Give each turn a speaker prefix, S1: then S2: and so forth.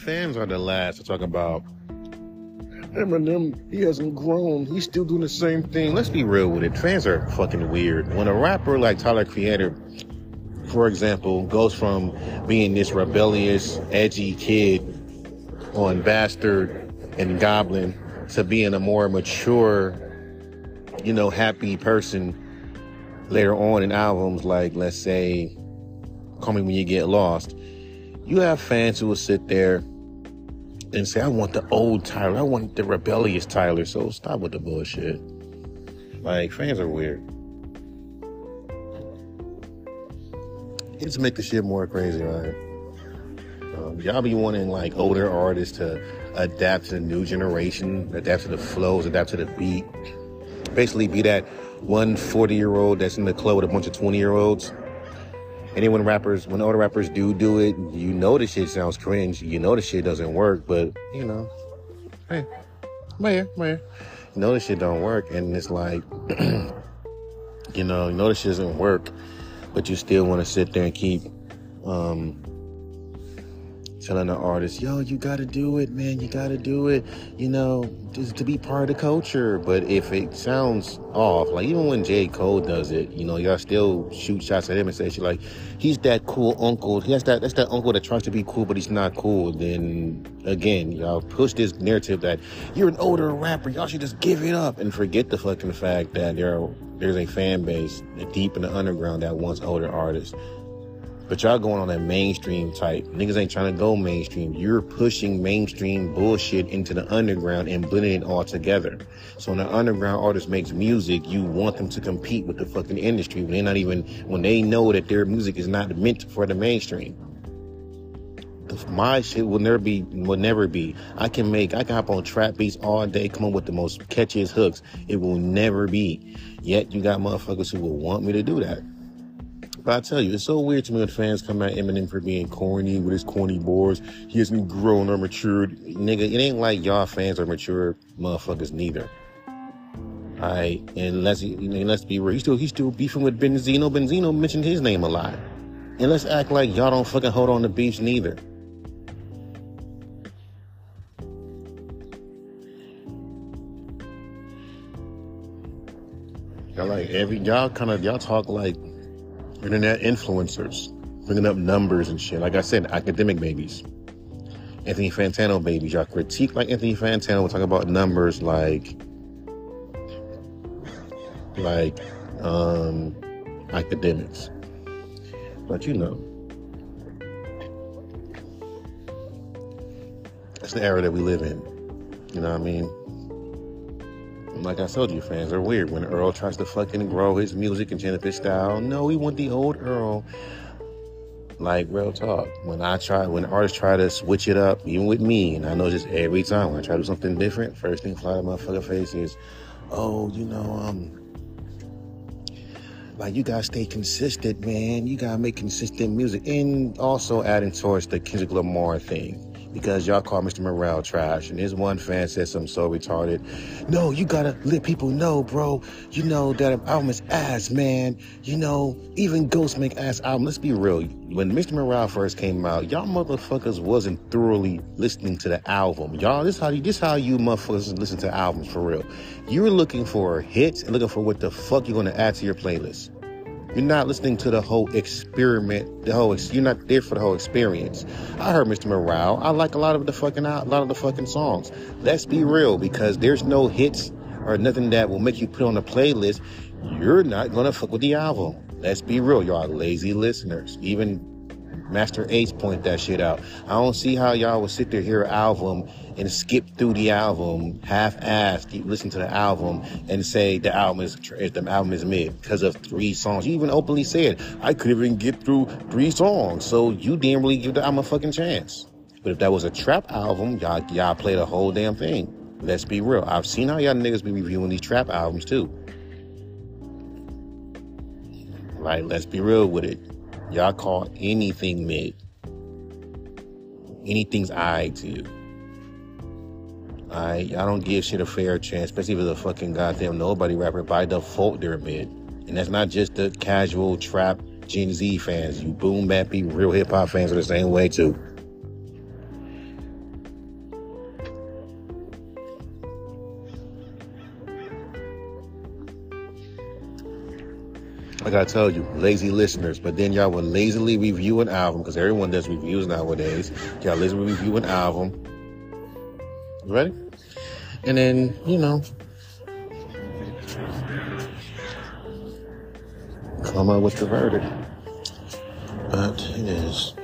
S1: fans are the last to talk about Eminem, he hasn't grown. He's still doing the same thing. Let's be real with it. Fans are fucking weird. When a rapper like Tyler Creator, for example, goes from being this rebellious, edgy kid on Bastard and Goblin to being a more mature, you know, happy person later on in albums like, let's say, Call Me When You Get Lost, you have fans who will sit there and say, I want the old Tyler. I want the rebellious Tyler. So stop with the bullshit. Like, fans are weird. It's make the shit more crazy, right? Um, y'all be wanting like older artists to adapt to the new generation, adapt to the flows, adapt to the beat. Basically, be that one 40 year old that's in the club with a bunch of 20 year olds and then when rappers, when older rappers do do it, you know the shit sounds cringe. You know the shit doesn't work, but you know, hey, my here. You know the shit don't work, and it's like, you know, you know the shit doesn't work, but you still want to sit there and keep um, telling the artist, yo, you gotta do it, man, you gotta do it, you know, just to be part of the culture. But if it sounds off, like even when J. Cole does it, you know, y'all still shoot shots at him and say shit like, he's that cool uncle. He has that that's that uncle that tries to be cool, but he's not cool. Then again, y'all push this narrative that you're an older rapper, y'all should just give it up and forget the fucking fact that there are, there's a fan base deep in the underground that wants older artists. But y'all going on that mainstream type. Niggas ain't trying to go mainstream. You're pushing mainstream bullshit into the underground and blending it all together. So when the underground artist makes music, you want them to compete with the fucking industry when they're not even, when they know that their music is not meant for the mainstream. My shit will never be, will never be. I can make, I can hop on trap beats all day, come up with the most catchiest hooks. It will never be. Yet you got motherfuckers who will want me to do that. But I tell you, it's so weird to me when fans come at Eminem for being corny with his corny bars. He hasn't grown or matured. Nigga, it ain't like y'all fans are mature motherfuckers neither. Alright, and let's and let's be real. He's still he's still beefing with Benzino. Benzino mentioned his name a lot. And let's act like y'all don't fucking hold on to beefs neither. Y'all like every y'all kind of y'all talk like internet influencers, bringing up numbers and shit. Like I said, academic babies. Anthony Fantano babies. Y'all critique like Anthony Fantano. We'll talk about numbers like, like, um, academics. But you know, that's the era that we live in. You know what I mean? Like I told you, fans are weird. When Earl tries to fucking grow his music and his style, no, we want the old Earl. Like real talk. When I try, when artists try to switch it up, even with me, and I know just every time when I try to do something different, first thing fly out my fucking face is, oh, you know, um, like you gotta stay consistent, man. You gotta make consistent music, and also adding towards the Kendrick Lamar thing because y'all call Mr. Morale trash. And his one fan said something so retarded. No, you gotta let people know, bro. You know that album is ass, man. You know, even Ghost make ass album. Let's be real. When Mr. Morale first came out, y'all motherfuckers wasn't thoroughly listening to the album. Y'all, this how you this how you motherfuckers listen to albums for real. You're looking for hits and looking for what the fuck you're gonna add to your playlist. You're not listening to the whole experiment. The whole you're not there for the whole experience. I heard Mr. Morale. I like a lot of the fucking a lot of the fucking songs. Let's be real, because there's no hits or nothing that will make you put on a playlist. You're not gonna fuck with the album. Let's be real, y'all lazy listeners. Even Masta Ace point that shit out. I don't see how y'all would sit there hear an album and skip through the album half-assed, listen to the album and say the album is the album is mid because of three songs. You even openly said I couldn't even get through three songs, so you didn't really give the album a fucking chance. But if that was a trap album, y'all y'all play the whole damn thing. Let's be real. I've seen how y'all niggas be reviewing these trap albums too. Like, let's be real with it. Y'all call anything mid. Anything's alright to you. Alright, y'all don't give shit a fair chance, especially if it's a fucking goddamn nobody rapper. By default, they're mid. And that's not just the casual trap Gen Z fans. You boom bappy, real hip hop fans are the same way too. Like I tell you, lazy listeners, but then y'all will lazily review an album because everyone does reviews nowadays. Y'all lazily review an album. You ready? And then, you know, come up with the verdict. But it is